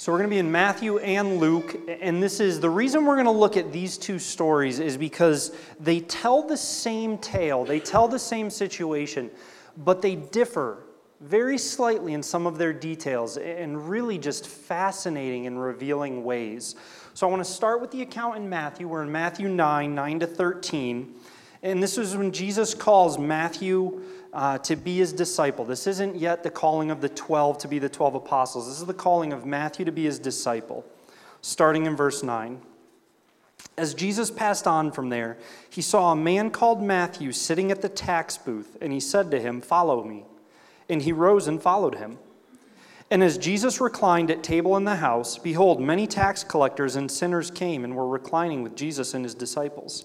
So we're going to be in Matthew and Luke, and this is the reason we're going to look at these two stories is because they tell the same tale, they tell the same situation, but they differ very slightly in some of their details in really just fascinating and revealing ways. So I want to start with the account in Matthew. We're in Matthew 9, 9 to 13. And this is when Jesus calls Matthew uh, to be his disciple. This isn't yet the calling of the 12 to be the 12 apostles. This is the calling of Matthew to be his disciple, starting in verse 9. As Jesus passed on from there, he saw a man called Matthew sitting at the tax booth, and he said to him, Follow me. And he rose and followed him. And as Jesus reclined at table in the house, behold, many tax collectors and sinners came and were reclining with Jesus and his disciples.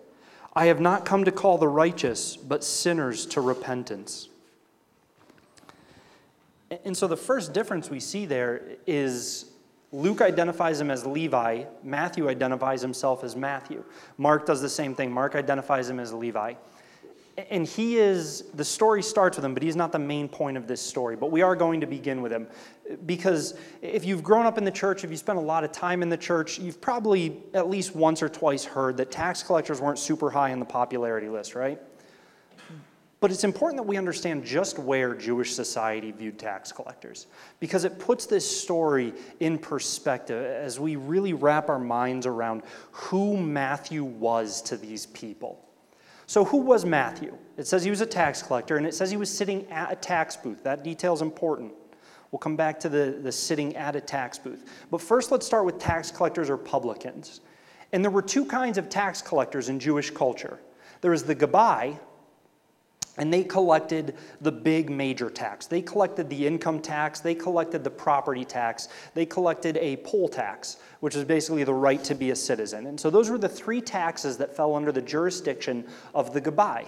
I have not come to call the righteous, but sinners to repentance. And so the first difference we see there is Luke identifies him as Levi, Matthew identifies himself as Matthew. Mark does the same thing. Mark identifies him as Levi. And he is, the story starts with him, but he's not the main point of this story. But we are going to begin with him. Because if you've grown up in the church, if you spent a lot of time in the church, you've probably at least once or twice heard that tax collectors weren't super high on the popularity list, right? But it's important that we understand just where Jewish society viewed tax collectors because it puts this story in perspective as we really wrap our minds around who Matthew was to these people. So, who was Matthew? It says he was a tax collector, and it says he was sitting at a tax booth. That detail is important. We'll come back to the, the sitting at a tax booth. But first, let's start with tax collectors or publicans. And there were two kinds of tax collectors in Jewish culture there was the Gabai, and they collected the big major tax. They collected the income tax, they collected the property tax, they collected a poll tax, which is basically the right to be a citizen. And so those were the three taxes that fell under the jurisdiction of the Gabai.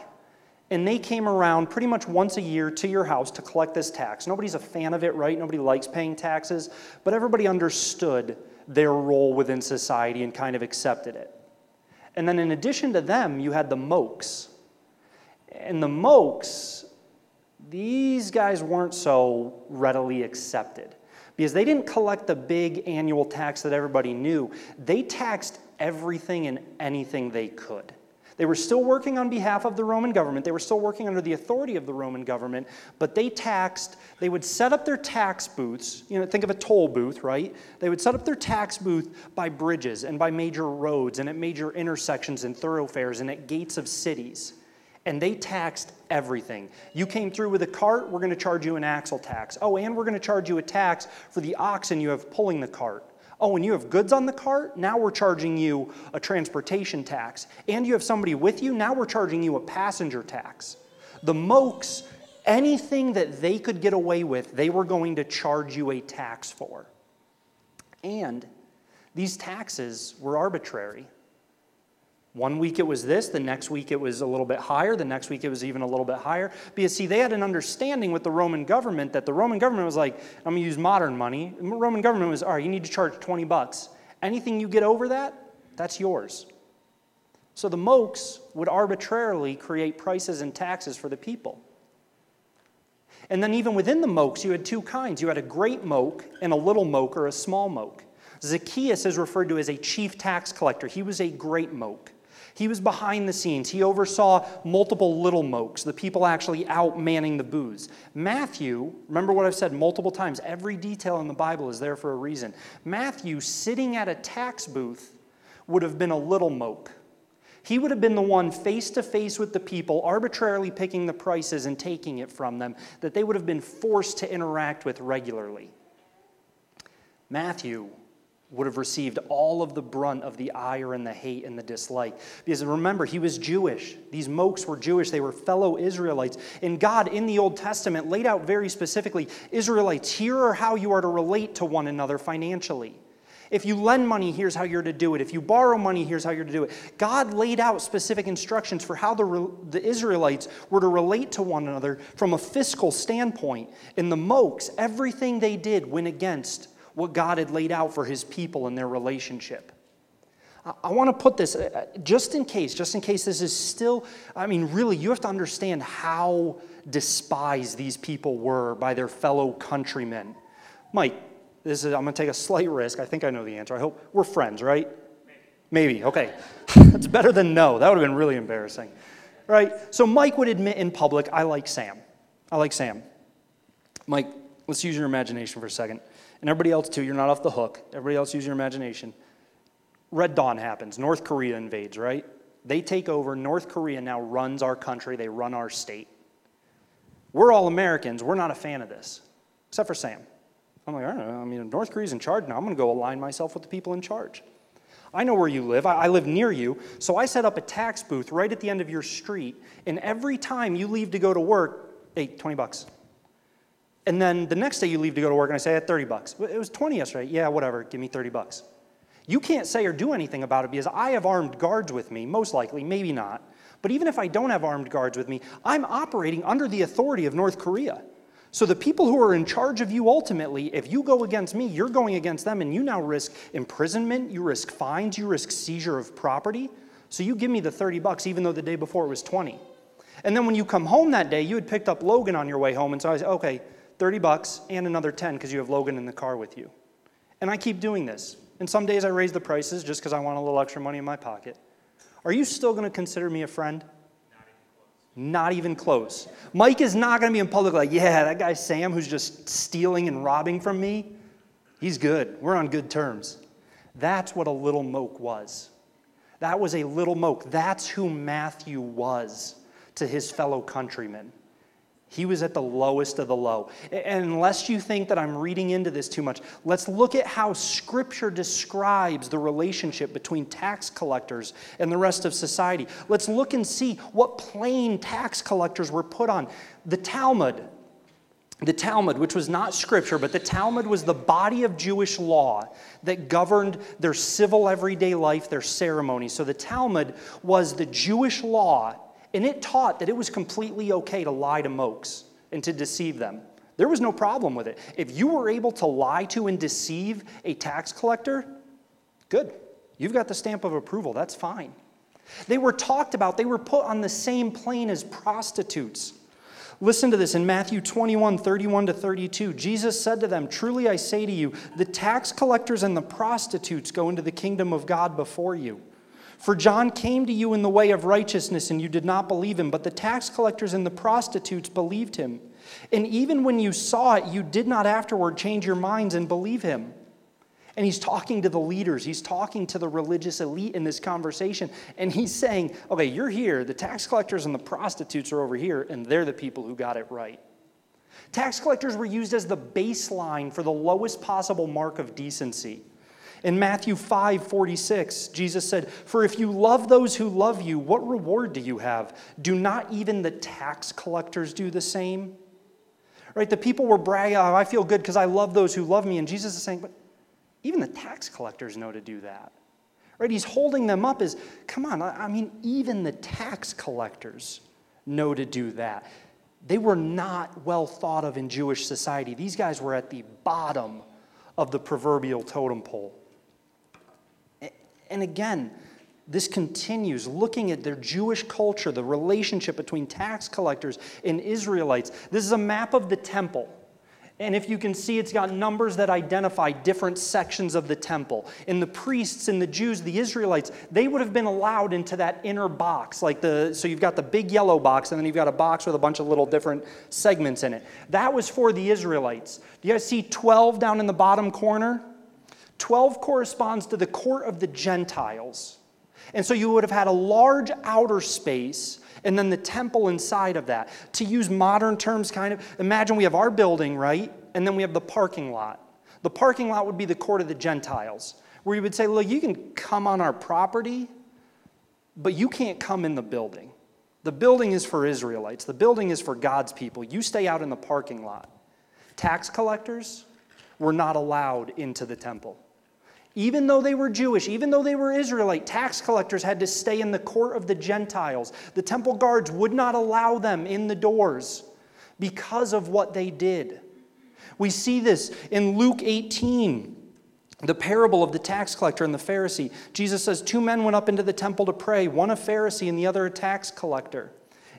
And they came around pretty much once a year to your house to collect this tax. Nobody's a fan of it, right? Nobody likes paying taxes, but everybody understood their role within society and kind of accepted it. And then in addition to them, you had the Mokes and the Mokes, these guys weren't so readily accepted because they didn't collect the big annual tax that everybody knew. They taxed everything and anything they could. They were still working on behalf of the Roman government. They were still working under the authority of the Roman government, but they taxed, they would set up their tax booths. You know, think of a toll booth, right? They would set up their tax booth by bridges and by major roads and at major intersections and thoroughfares and at gates of cities and they taxed everything. You came through with a cart, we're going to charge you an axle tax. Oh, and we're going to charge you a tax for the oxen you have pulling the cart. Oh, and you have goods on the cart? Now we're charging you a transportation tax. And you have somebody with you? Now we're charging you a passenger tax. The Mokes, anything that they could get away with, they were going to charge you a tax for. And these taxes were arbitrary. One week it was this, the next week it was a little bit higher, the next week it was even a little bit higher. Because, see, they had an understanding with the Roman government that the Roman government was like, I'm going to use modern money. The Roman government was, all right, you need to charge 20 bucks. Anything you get over that, that's yours. So the Mokes would arbitrarily create prices and taxes for the people. And then, even within the Mokes, you had two kinds. You had a great Moke and a little Moke or a small Moke. Zacchaeus is referred to as a chief tax collector. He was a great Moke. He was behind the scenes. He oversaw multiple little mokes, the people actually out manning the booths. Matthew, remember what I've said multiple times, every detail in the Bible is there for a reason. Matthew, sitting at a tax booth, would have been a little moke. He would have been the one face to face with the people, arbitrarily picking the prices and taking it from them, that they would have been forced to interact with regularly. Matthew would have received all of the brunt of the ire and the hate and the dislike. Because remember, he was Jewish. These mokes were Jewish. They were fellow Israelites. And God, in the Old Testament, laid out very specifically Israelites, here are how you are to relate to one another financially. If you lend money, here's how you're to do it. If you borrow money, here's how you're to do it. God laid out specific instructions for how the, the Israelites were to relate to one another from a fiscal standpoint. In the Mokes, everything they did went against what God had laid out for his people and their relationship. I, want to put this uh, just in case, just in case this is still, I mean, really, you have to understand how despised these people were by their fellow countrymen. Mike, this is, I'm going to take a slight risk. I think I know the answer. I hope we're friends, right? Maybe. Maybe. Okay. That's better than no. That would have been really embarrassing. Right? So Mike would admit in public, I like Sam. I like Sam. Mike, let's use your imagination for a second and everybody else too, you're not off the hook. Everybody else use your imagination. Red Dawn happens. North Korea invades, right? They take over. North Korea now runs our country, they run our state. We're all Americans. We're not a fan of this, except for Sam. I'm like, I don't know. I mean, North Korea's in charge now. I'm going to go align myself with the people in charge. I know where you live. I, live near you. So I set up a tax booth right at the end of your street. And every time you leave to go to work, hey, 20 bucks. And then the next day you leave to go to work and I say, I had 30 bucks. It was 20 yesterday. Yeah, whatever, give me 30 bucks. You can't say or do anything about it because I have armed guards with me, most likely, maybe not. But even if I don't have armed guards with me, I'm operating under the authority of North Korea. So the people who are in charge of you ultimately, if you go against me, you're going against them, and you now risk imprisonment, you risk fines, you risk seizure of property. So you give me the 30 bucks, even though the day before it was 20. And then when you come home that day, you had picked up Logan on your way home, and so I said, okay, 30 bucks and another 10 because you have Logan in the car with you. And I keep doing this. And some days I raise the prices just because I want a little extra money in my pocket. Are you still going to consider me a friend? Not even close. Mike is not going to be in public like, yeah, that guy Sam who's just stealing and robbing from me, he's good. We're on good terms. That's what a little moke was. That was a little moke. That's who Matthew was to his fellow countrymen. He was at the lowest of the low. And unless you think that I'm reading into this too much, let's look at how Scripture describes the relationship between tax collectors and the rest of society. Let's look and see what plain tax collectors were put on. The Talmud, the Talmud, which was not scripture, but the Talmud was the body of Jewish law that governed their civil everyday life, their ceremonies. So the Talmud was the Jewish law and it taught that it was completely okay to lie to mokes and to deceive them. There was no problem with it. If you were able to lie to and deceive a tax collector, good. You've got the stamp of approval. That's fine. They were talked about, they were put on the same plane as prostitutes. Listen to this in Matthew 21 31 to 32. Jesus said to them, Truly I say to you, the tax collectors and the prostitutes go into the kingdom of God before you. For John came to you in the way of righteousness, and you did not believe him, but the tax collectors and the prostitutes believed him. And even when you saw it, you did not afterward change your minds and believe him. And he's talking to the leaders, he's talking to the religious elite in this conversation, and he's saying, Okay, you're here, the tax collectors and the prostitutes are over here, and they're the people who got it right. Tax collectors were used as the baseline for the lowest possible mark of decency. In Matthew 5 46, Jesus said, For if you love those who love you, what reward do you have? Do not even the tax collectors do the same? Right? The people were bragging, oh, I feel good because I love those who love me. And Jesus is saying, But even the tax collectors know to do that. Right? He's holding them up as, come on, I mean, even the tax collectors know to do that. They were not well thought of in Jewish society. These guys were at the bottom of the proverbial totem pole. And again, this continues looking at their Jewish culture, the relationship between tax collectors and Israelites. This is a map of the temple. And if you can see, it's got numbers that identify different sections of the temple. And the priests and the Jews, the Israelites, they would have been allowed into that inner box. Like the, so you've got the big yellow box, and then you've got a box with a bunch of little different segments in it. That was for the Israelites. Do you guys see 12 down in the bottom corner? 12 corresponds to the court of the Gentiles. And so you would have had a large outer space and then the temple inside of that. To use modern terms, kind of, imagine we have our building, right? And then we have the parking lot. The parking lot would be the court of the Gentiles, where you would say, look, you can come on our property, but you can't come in the building. The building is for Israelites, the building is for God's people. You stay out in the parking lot. Tax collectors were not allowed into the temple. Even though they were Jewish, even though they were Israelite, tax collectors had to stay in the court of the Gentiles. The temple guards would not allow them in the doors because of what they did. We see this in Luke 18, the parable of the tax collector and the Pharisee. Jesus says, Two men went up into the temple to pray, one a Pharisee and the other a tax collector.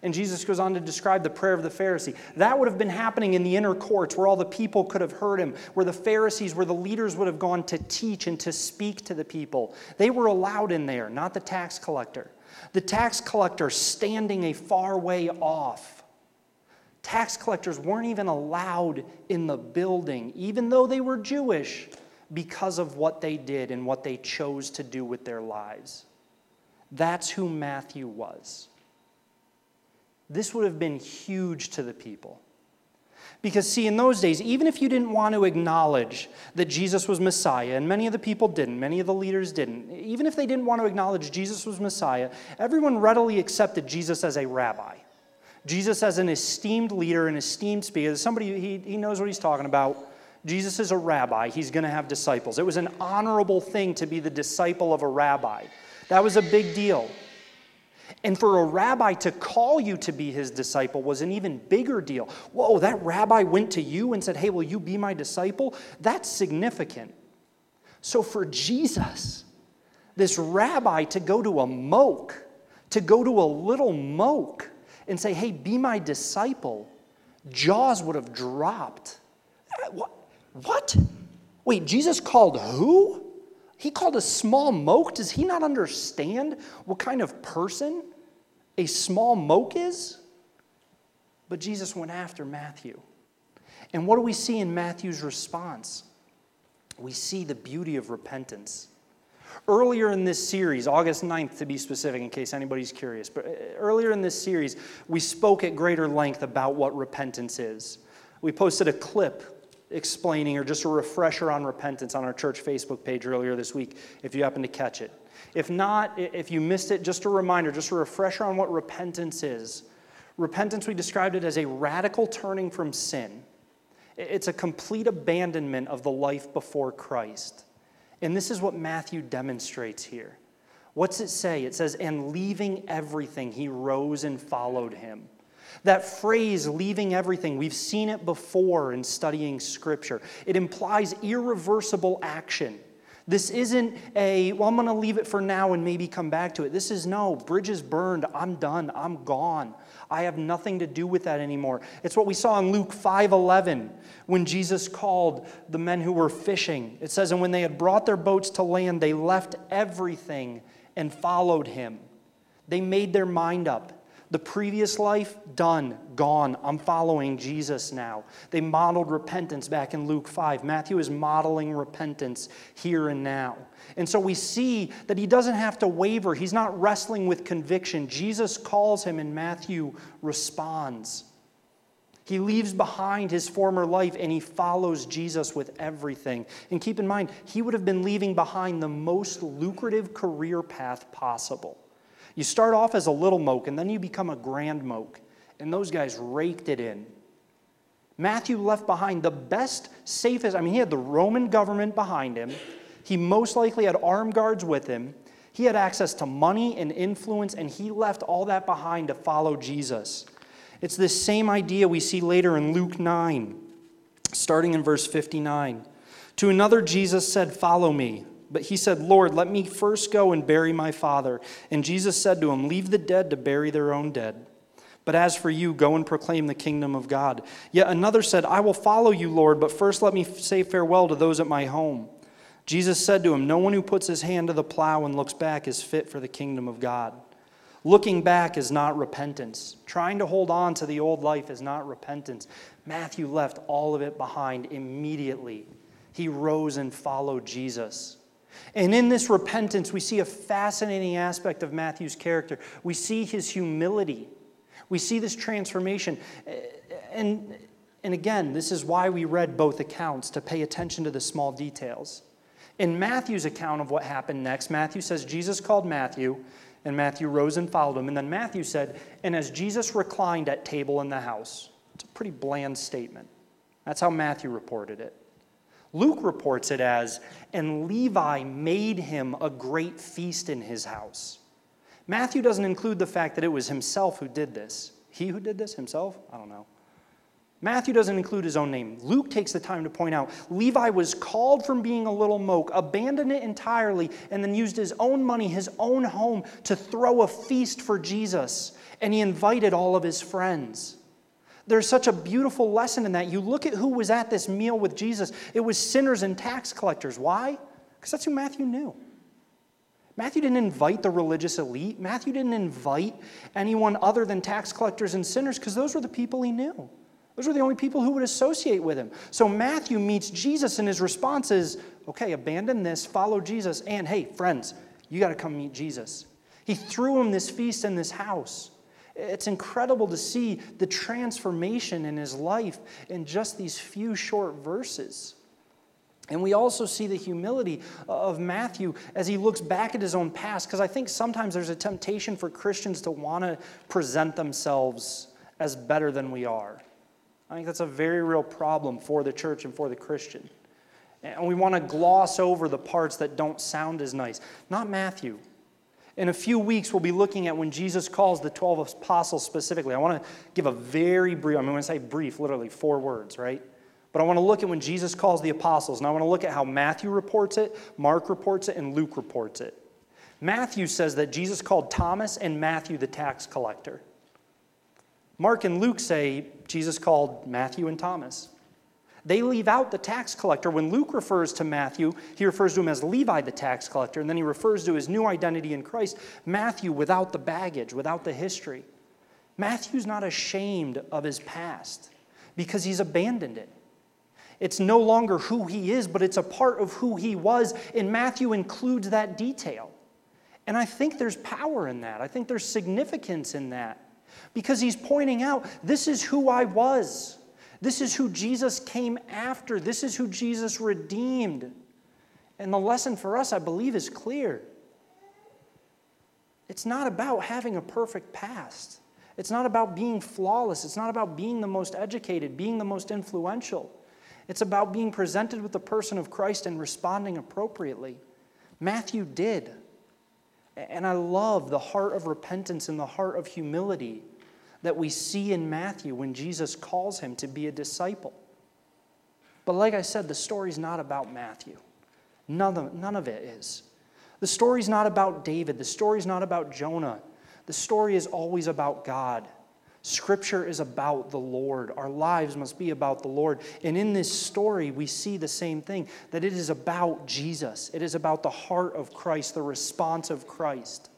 And Jesus goes on to describe the prayer of the Pharisee. That would have been happening in the inner courts where all the people could have heard him, where the Pharisees, where the leaders would have gone to teach and to speak to the people. They were allowed in there, not the tax collector. The tax collector standing a far way off. Tax collectors weren't even allowed in the building, even though they were Jewish, because of what they did and what they chose to do with their lives. That's who Matthew was. This would have been huge to the people. Because, see, in those days, even if you didn't want to acknowledge that Jesus was Messiah, and many of the people didn't, many of the leaders didn't, even if they didn't want to acknowledge Jesus was Messiah, everyone readily accepted Jesus as a rabbi. Jesus as an esteemed leader, an esteemed speaker, somebody, he, he knows what he's talking about. Jesus is a rabbi, he's going to have disciples. It was an honorable thing to be the disciple of a rabbi. That was a big deal. And for a rabbi to call you to be his disciple was an even bigger deal. Whoa, that rabbi went to you and said, Hey, will you be my disciple? That's significant. So for Jesus, this rabbi to go to a moke, to go to a little moke and say, Hey, be my disciple, jaws would have dropped. What? what? Wait, Jesus called who? He called a small moke. Does he not understand what kind of person a small moke is? But Jesus went after Matthew. And what do we see in Matthew's response? We see the beauty of repentance. Earlier in this series, August 9th to be specific, in case anybody's curious, but uh, earlier in this series, we spoke at greater length about what repentance is. We posted a clip explaining or just a refresher on repentance on our church Facebook page earlier this week if you happen to catch it. If not, if you missed it, just a reminder, just a refresher on what repentance is. Repentance, we described it as a radical turning from sin. It's a complete abandonment of the life before Christ. And this is what Matthew demonstrates here. What's it say? It says, And leaving everything, he rose and followed him. That phrase, leaving everything, we've seen it before in studying Scripture. It implies irreversible action. This isn't a, well, I'm going to leave it for now and maybe come back to it. This is no, bridges burned. I'm done. I'm gone. I have nothing to do with that anymore. It's what we saw in Luke 5:11 when Jesus called the men who were fishing. It says, "And when they had brought their boats to land, they left everything and followed him." They made their mind up. The previous life, done, gone. I'm following Jesus now. They modeled repentance back in Luke 5. Matthew is modeling repentance here and now. And so we see that he doesn't have to waver. He's not wrestling with conviction. Jesus calls him, and Matthew responds. He leaves behind his former life and he follows Jesus with everything. And keep in mind, he would have been leaving behind the most lucrative career path possible. You start off as a little moke, and then you become a grand moke. And those guys raked it in. Matthew left behind the best, safest. I mean, he had the Roman government behind him. He most likely had armed guards with him. He had access to money and influence, and he left all that behind to follow Jesus. It's this same idea we see later in Luke 9, starting in verse 59. To another, Jesus said, Follow me. But he said, Lord, let me first go and bury my father. And Jesus said to him, Leave the dead to bury their own dead. But as for you, go and proclaim the kingdom of God. Yet another said, I will follow you, Lord, but first let me say farewell to those at my home. Jesus said to him, No one who puts his hand to the plow and looks back is fit for the kingdom of God. Looking back is not repentance. Trying to hold on to the old life is not repentance. Matthew left all of it behind immediately. He rose and followed Jesus. And in this repentance, we see a fascinating aspect of Matthew's character. We see his humility. We see this transformation. And, and again, this is why we read both accounts to pay attention to the small details. In Matthew's account of what happened next, Matthew says Jesus called Matthew, and Matthew rose and followed him. And then Matthew said, And as Jesus reclined at table in the house, it's a pretty bland statement. That's how Matthew reported it. Luke reports it as, And Levi made him a great feast in his house. Matthew doesn't include the fact that it was himself who did this. He who did this himself? I don't know. Matthew doesn't include his own name. Luke takes the time to point out Levi was called from being a little moke, abandoned it entirely, and then used his own money, his own home, to throw a feast for Jesus. And he invited all of his friends. There's such a beautiful lesson in that. You look at who was at this meal with Jesus, it was sinners and tax collectors. Why? Because that's who Matthew knew. Matthew didn't invite the religious elite. Matthew didn't invite anyone other than tax collectors and sinners because those were the people he knew. Those were the only people who would associate with him. So Matthew meets Jesus, and his response is okay, abandon this, follow Jesus, and hey, friends, you got to come meet Jesus. He threw him this feast in this house. It's incredible to see the transformation in his life in just these few short verses. And we also see the humility of Matthew as he looks back at his own past, because I think sometimes there's a temptation for Christians to want to present themselves as better than we are. I think that's a very real problem for the church and for the Christian. And we want to gloss over the parts that don't sound as nice. Not Matthew. In a few weeks, we'll be looking at when Jesus calls the 12 apostles specifically. I want to give a very brief, I'm going to say brief, literally four words, right? But I want to look at when Jesus calls the apostles, and I want to look at how Matthew reports it, Mark reports it, and Luke reports it. Matthew says that Jesus called Thomas and Matthew the tax collector. Mark and Luke say Jesus called Matthew and Thomas. They leave out the tax collector. When Luke refers to Matthew, he refers to him as Levi the tax collector, and then he refers to his new identity in Christ, Matthew without the baggage, without the history. Matthew's not ashamed of his past because he's abandoned it. It's no longer who he is, but it's a part of who he was, and Matthew includes that detail. And I think there's power in that. I think there's significance in that because he's pointing out this is who I was. This is who Jesus came after. This is who Jesus redeemed. And the lesson for us, I believe, is clear. It's not about having a perfect past. It's not about being flawless. It's not about being the most educated, being the most influential. It's about being presented with the person of Christ and responding appropriately. Matthew did. And I love the heart of repentance and the heart of humility that we see in Matthew when Jesus calls him to be a disciple. But like I said, the story's not about Matthew. None of, none of it is. The story's not about David. The story's not about Jonah. The story is always about God. Scripture is about the Lord. Our lives must be about the Lord. And in this story, we see the same thing that it is about Jesus. It is about the heart of Christ, the response of Christ.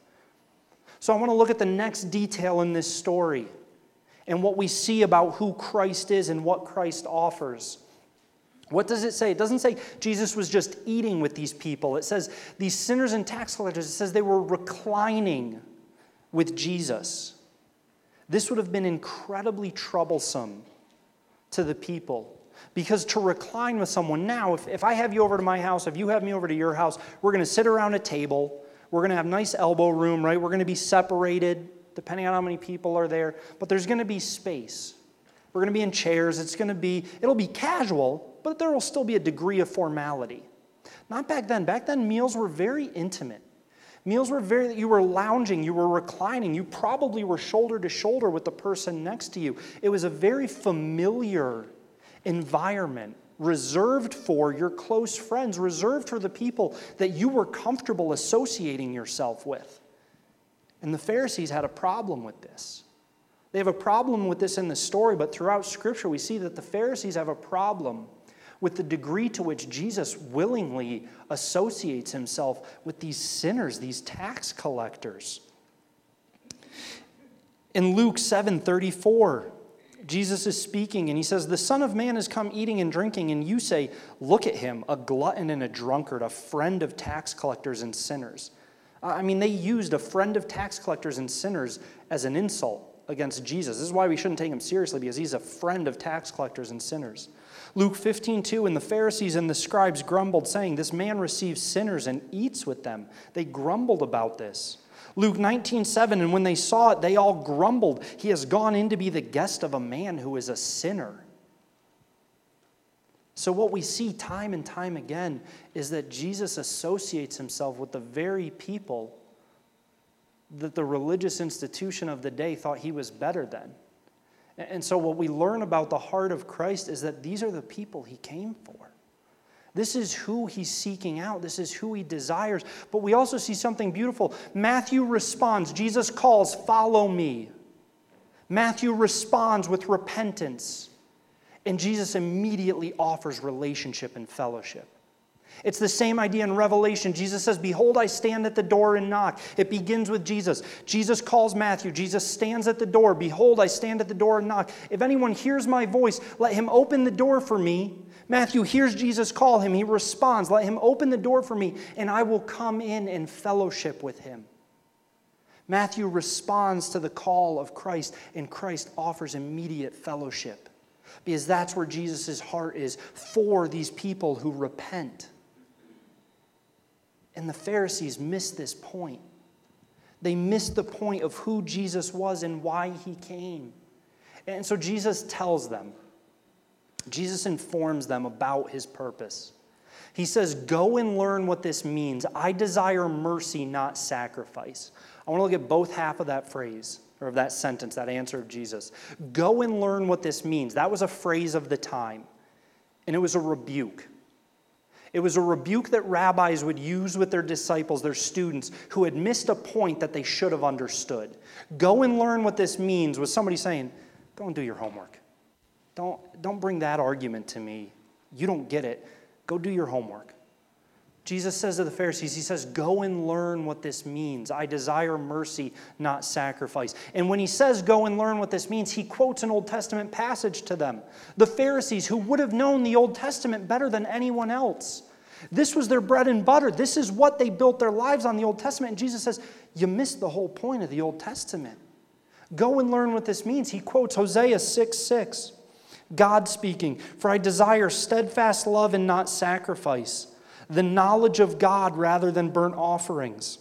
So I want to look at the next detail in this story and what we see about who Christ is and what Christ offers. What does it say? It doesn't say Jesus was just eating with these people. It says these sinners and tax collectors, it says they were reclining with Jesus. This would have been incredibly troublesome to the people. Because to recline with someone now, if, if I have you over to my house, if you have me over to your house, we're going to sit around a table. We're going to have nice elbow room, right? We're going to be separated, depending on how many people are there. But there's going to be space. We're going to be in chairs. It's going to be, it'll be casual, but there will still be a degree of formality. Not back then. Back then, meals were very intimate. Meals were very, you were lounging, you were reclining, you probably were shoulder to shoulder with the person next to you. It was a very familiar environment reserved for your close friends, reserved for the people that you were comfortable associating yourself with. And the Pharisees had a problem with this. They have a problem with this in the story, but throughout Scripture, we see that the Pharisees have a problem with the degree to which Jesus willingly associates himself with these sinners, these tax collectors. In Luke 7 34, Jesus is speaking and he says, The Son of Man has come eating and drinking, and you say, Look at him, a glutton and a drunkard, a friend of tax collectors and sinners. I mean, they used a friend of tax collectors and sinners as an insult against Jesus. This is why we shouldn't take him seriously, because he's a friend of tax collectors and sinners. Luke 15, 2, and the Pharisees and the scribes grumbled, saying, This man receives sinners and eats with them. They grumbled about this. Luke 19, 7, and when they saw it, they all grumbled. He has gone in to be the guest of a man who is a sinner. So, what we see time and time again is that Jesus associates himself with the very people that the religious institution of the day thought he was better than. And so, what we learn about the heart of Christ is that these are the people he came for. This is who he's seeking out. This is who he desires. But we also see something beautiful. Matthew responds, Jesus calls, Follow me. Matthew responds with repentance. And Jesus immediately offers relationship and fellowship. It's the same idea in Revelation. Jesus says, Behold, I stand at the door and knock. It begins with Jesus. Jesus calls Matthew. Jesus stands at the door. Behold, I stand at the door and knock. If anyone hears my voice, let him open the door for me. Matthew hears Jesus call him. He responds, Let him open the door for me, and I will come in and fellowship with him. Matthew responds to the call of Christ, and Christ offers immediate fellowship because that's where Jesus' heart is for these people who repent. And the Pharisees missed this point. They missed the point of who Jesus was and why he came. And so Jesus tells them, Jesus informs them about his purpose. He says, Go and learn what this means. I desire mercy, not sacrifice. I want to look at both half of that phrase, or of that sentence, that answer of Jesus. Go and learn what this means. That was a phrase of the time, and it was a rebuke. It was a rebuke that rabbis would use with their disciples, their students, who had missed a point that they should have understood. Go and learn what this means was somebody saying, Go and do your homework. Don't, don't bring that argument to me. You don't get it. Go do your homework. Jesus says to the Pharisees, He says, Go and learn what this means. I desire mercy, not sacrifice. And when He says, Go and learn what this means, He quotes an Old Testament passage to them. The Pharisees, who would have known the Old Testament better than anyone else, this was their bread and butter. This is what they built their lives on the Old Testament. And Jesus says, You missed the whole point of the Old Testament. Go and learn what this means. He quotes Hosea 6 6. God speaking, For I desire steadfast love and not sacrifice, the knowledge of God rather than burnt offerings.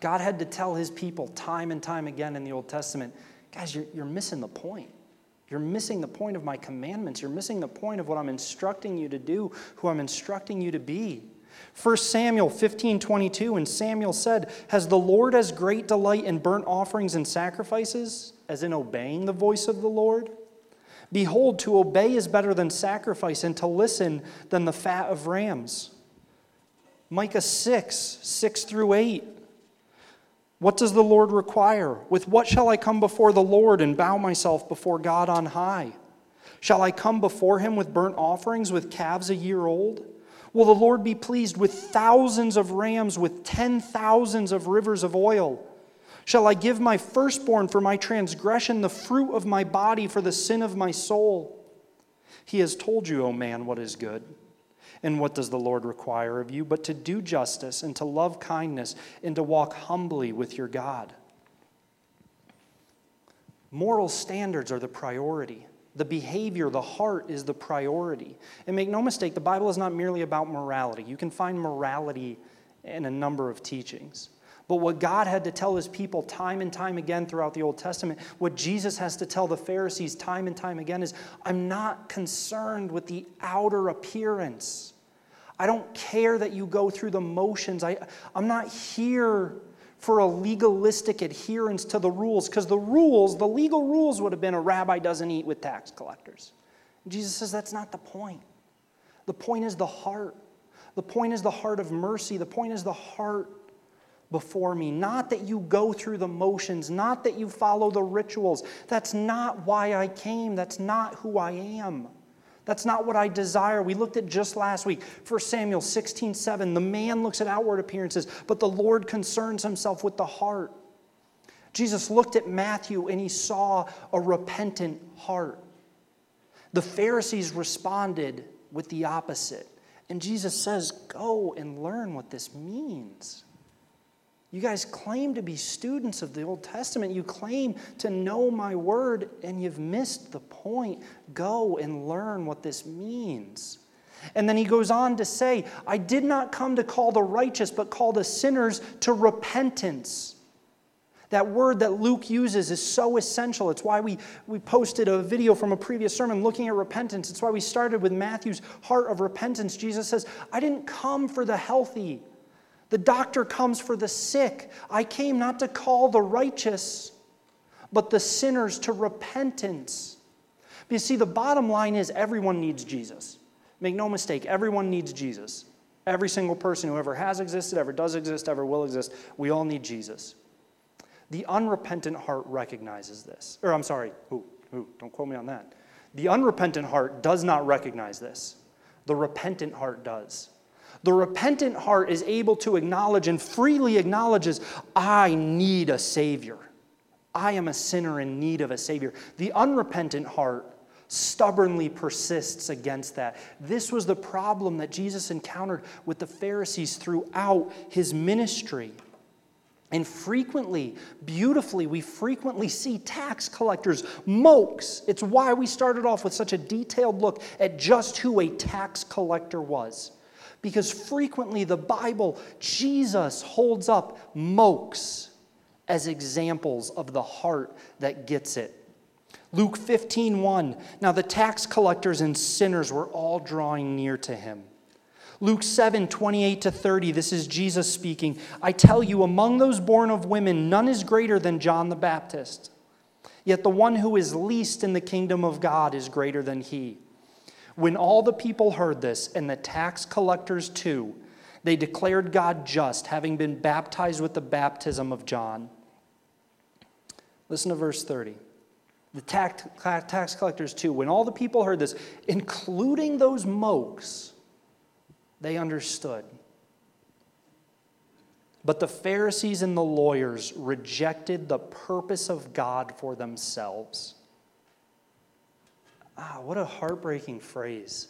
God had to tell his people time and time again in the Old Testament, guys, you're, you're missing the point. You're missing the point of my commandments. You're missing the point of what I'm instructing you to do, who I'm instructing you to be. 1 Samuel 15 22, and Samuel said, Has the Lord as great delight in burnt offerings and sacrifices as in obeying the voice of the Lord? Behold, to obey is better than sacrifice, and to listen than the fat of rams. Micah 6 6 through 8. What does the Lord require? With what shall I come before the Lord and bow myself before God on high? Shall I come before him with burnt offerings, with calves a year old? Will the Lord be pleased with thousands of rams, with ten thousands of rivers of oil? Shall I give my firstborn for my transgression, the fruit of my body for the sin of my soul? He has told you, O man, what is good. And what does the Lord require of you? But to do justice and to love kindness and to walk humbly with your God. Moral standards are the priority. The behavior, the heart is the priority. And make no mistake, the Bible is not merely about morality. You can find morality in a number of teachings. But what God had to tell his people time and time again throughout the Old Testament, what Jesus has to tell the Pharisees time and time again is I'm not concerned with the outer appearance. I don't care that you go through the motions. I, I'm not here for a legalistic adherence to the rules, because the rules, the legal rules would have been a rabbi doesn't eat with tax collectors. And Jesus says that's not the point. The point is the heart. The point is the heart of mercy. The point is the heart, before me. Not that you go through the motions, not that you follow the rituals. That's not why I came. That's not who I am. That's not what I desire. We looked at just last week, 1 Samuel 16 7. The man looks at outward appearances, but the Lord concerns himself with the heart. Jesus looked at Matthew and he saw a repentant heart. The Pharisees responded with the opposite. And Jesus says, Go and learn what this means. You guys claim to be students of the Old Testament. You claim to know my word, and you've missed the point. Go and learn what this means. And then he goes on to say, I did not come to call the righteous, but call the sinners to repentance. That word that Luke uses is so essential. It's why we, we posted a video from a previous sermon looking at repentance. It's why we started with Matthew's heart of repentance. Jesus says, I didn't come for the healthy, the doctor comes for the sick. I came not to call the righteous, but the sinners to repentance. But you see, the bottom line is everyone needs Jesus. Make no mistake, everyone needs Jesus. Every single person who ever has existed, ever does exist, ever will exist, we all need Jesus. The unrepentant heart recognizes this. Or I'm sorry, who, who, don't quote me on that. The unrepentant heart does not recognize this. The repentant heart does. The repentant heart is able to acknowledge and freely acknowledges, I need a Savior. I am a sinner in need of a Savior. The unrepentant heart stubbornly persists against that. This was the problem that Jesus encountered with the Pharisees throughout his ministry. And frequently, beautifully, we frequently see tax collectors, mokes. It's why we started off with such a detailed look at just who a tax collector was. Because frequently the Bible, Jesus holds up mokes as examples of the heart that gets it. Luke 15, 1. Now the tax collectors and sinners were all drawing near to him. Luke 7, 28 to 30, this is Jesus speaking. I tell you, among those born of women, none is greater than John the Baptist. Yet the one who is least in the kingdom of God is greater than he. When all the people heard this, and the tax collectors too, they declared God just, having been baptized with the baptism of John. Listen to verse 30. The tax, collectors too, when all the people heard this, including those mokes, they understood. But the Pharisees and the lawyers rejected the purpose of God for themselves Ah, what a heartbreaking phrase.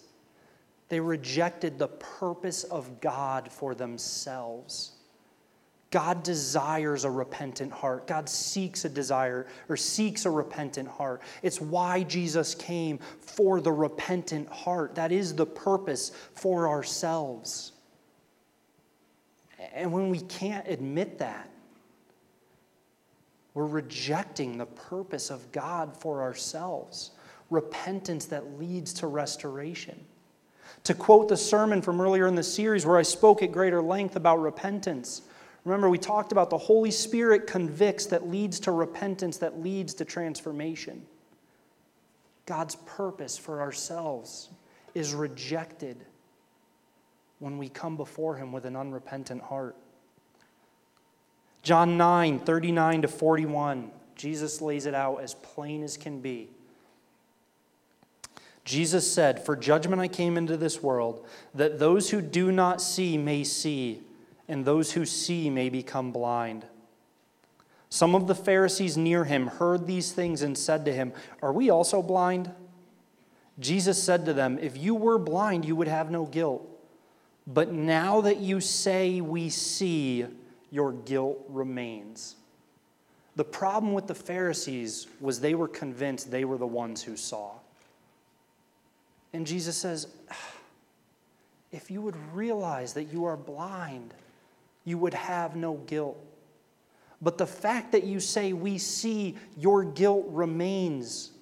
They rejected the purpose of God for themselves. God desires a repentant heart. God seeks a desire or seeks a repentant heart. It's why Jesus came for the repentant heart. That is the purpose for ourselves. And when we can't admit that, we're rejecting the purpose of God for ourselves repentance that leads to restoration. To quote the sermon from earlier in the series where I spoke at greater length about repentance, remember we talked about the Holy Spirit convicts that leads to repentance, that leads to transformation. God's purpose for ourselves is rejected when we come before Him with an unrepentant heart. John 9, 39 to 41, Jesus lays it out as plain as can be. Jesus said, For judgment I came into this world, that those who do not see may see, and those who see may become blind. Some of the Pharisees near him heard these things and said to him, Are we also blind? Jesus said to them, If you were blind, you would have no guilt. But now that you say we see, your guilt remains. The problem with the Pharisees was they were convinced they were the ones who saw. And Jesus says, if you would realize that you are blind, you would have no guilt. But the fact that you say, we see, your guilt remains.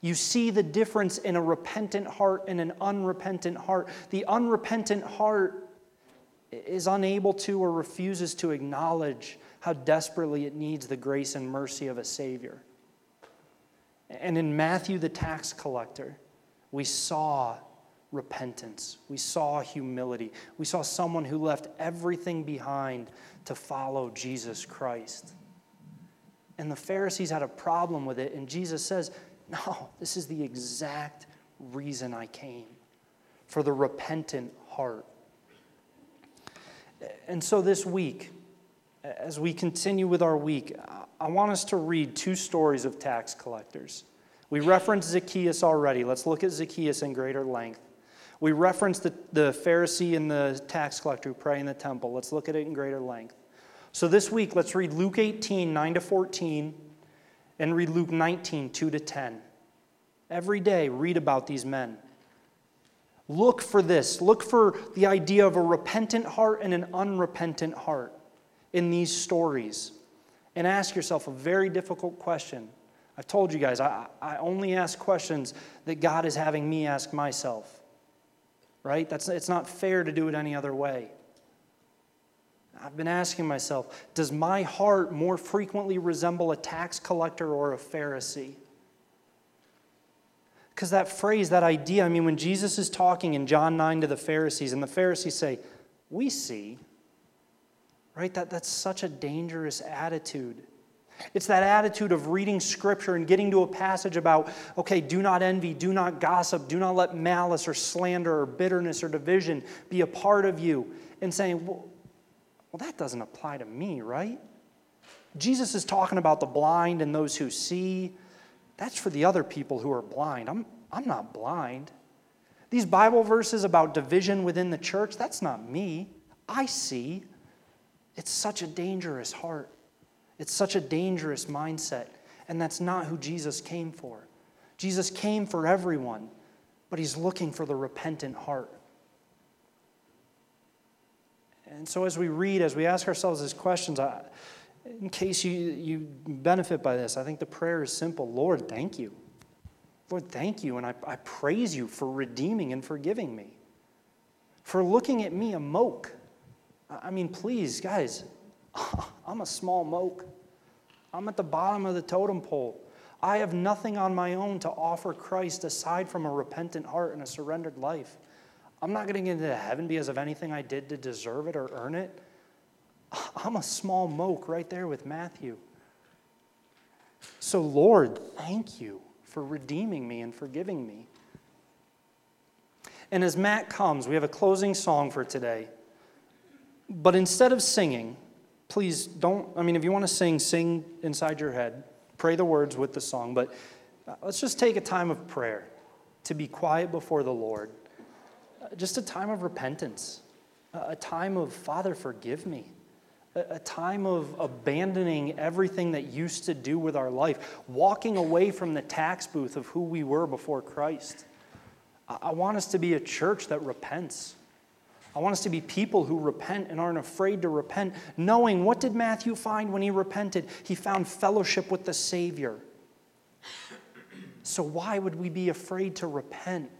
You see the difference in a repentant heart and an unrepentant heart. The unrepentant heart is unable to or refuses to acknowledge how desperately it needs the grace and mercy of a Savior. And in Matthew, the tax collector, we saw repentance. We saw humility. We saw someone who left everything behind to follow Jesus Christ. And the Pharisees had a problem with it, and Jesus says, No, this is the exact reason I came for the repentant heart. And so this week, as we continue with our week, I want us to read two stories of tax collectors. We referenced Zacchaeus already. Let's look at Zacchaeus in greater length. We referenced the, the Pharisee and the tax collector who pray in the temple. Let's look at it in greater length. So this week, let's read Luke 18, 9 to 14, and read Luke 19, 2 to 10. Every day, read about these men. Look for this. Look for the idea of a repentant heart and an unrepentant heart in these stories. And ask yourself a very difficult question. I've told you guys, I, I only ask questions that God is having me ask myself. Right? That's, it's not fair to do it any other way. I've been asking myself, does my heart more frequently resemble a tax collector or a Pharisee? Because that phrase, that idea, I mean, when Jesus is talking in John 9 to the Pharisees, and the Pharisees say, We see, right? That, that's such a dangerous attitude. It's that attitude of reading scripture and getting to a passage about, okay, do not envy, do not gossip, do not let malice or slander or bitterness or division be a part of you, and saying, well, well, that doesn't apply to me, right? Jesus is talking about the blind and those who see. That's for the other people who are blind. I'm, I'm not blind. These Bible verses about division within the church, that's not me. I see. It's such a dangerous heart. It's such a dangerous mindset. And that's not who Jesus came for. Jesus came for everyone, but he's looking for the repentant heart. And so, as we read, as we ask ourselves these questions, I, in case you, you benefit by this, I think the prayer is simple Lord, thank you. Lord, thank you. And I, I praise you for redeeming and forgiving me, for looking at me a moke. I mean, please, guys, I'm a small moke. I'm at the bottom of the totem pole. I have nothing on my own to offer Christ aside from a repentant heart and a surrendered life. I'm not going to get into heaven because of anything I did to deserve it or earn it. I'm a small moke right there with Matthew. So, Lord, thank you for redeeming me and forgiving me. And as Matt comes, we have a closing song for today. But instead of singing, please don't, I mean, if you want to sing, sing inside your head. Pray the words with the song. But uh, let's just take a time of prayer to be quiet before the Lord. Uh, just a time of repentance, a time of, Father, forgive me a time of abandoning everything that used to do with our life, walking away from the tax booth of who we were before Christ. I want us to be a church that repents. I want us to be people who repent and aren't afraid to repent, knowing what did Matthew find when he repented? He found fellowship with the Savior. So, why would we be afraid to repent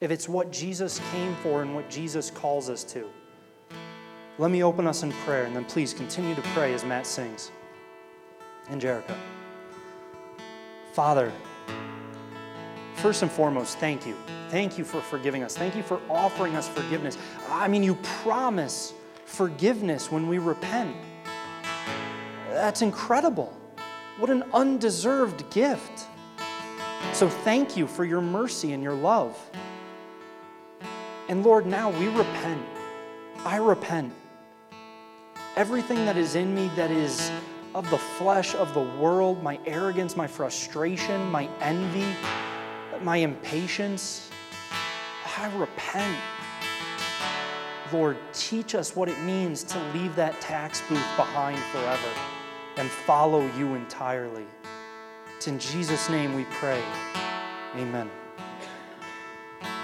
if it's what Jesus came for and what Jesus calls us to? Let me open us in prayer, and then please continue to pray as Matt sings. And Jericho. Father, first and foremost, thank you. Thank you for forgiving us. Thank you for offering us forgiveness. I mean, you promise forgiveness when we repent. That's incredible. What an undeserved gift. So thank you for your mercy and your love. And Lord, now we repent. I repent everything that is in me that is of the flesh, of the world, my arrogance, my frustration, my envy, my impatience. I repent. Lord, teach us what it means to leave that tax booth behind forever and follow you entirely. It's in Jesus' name we pray. Amen.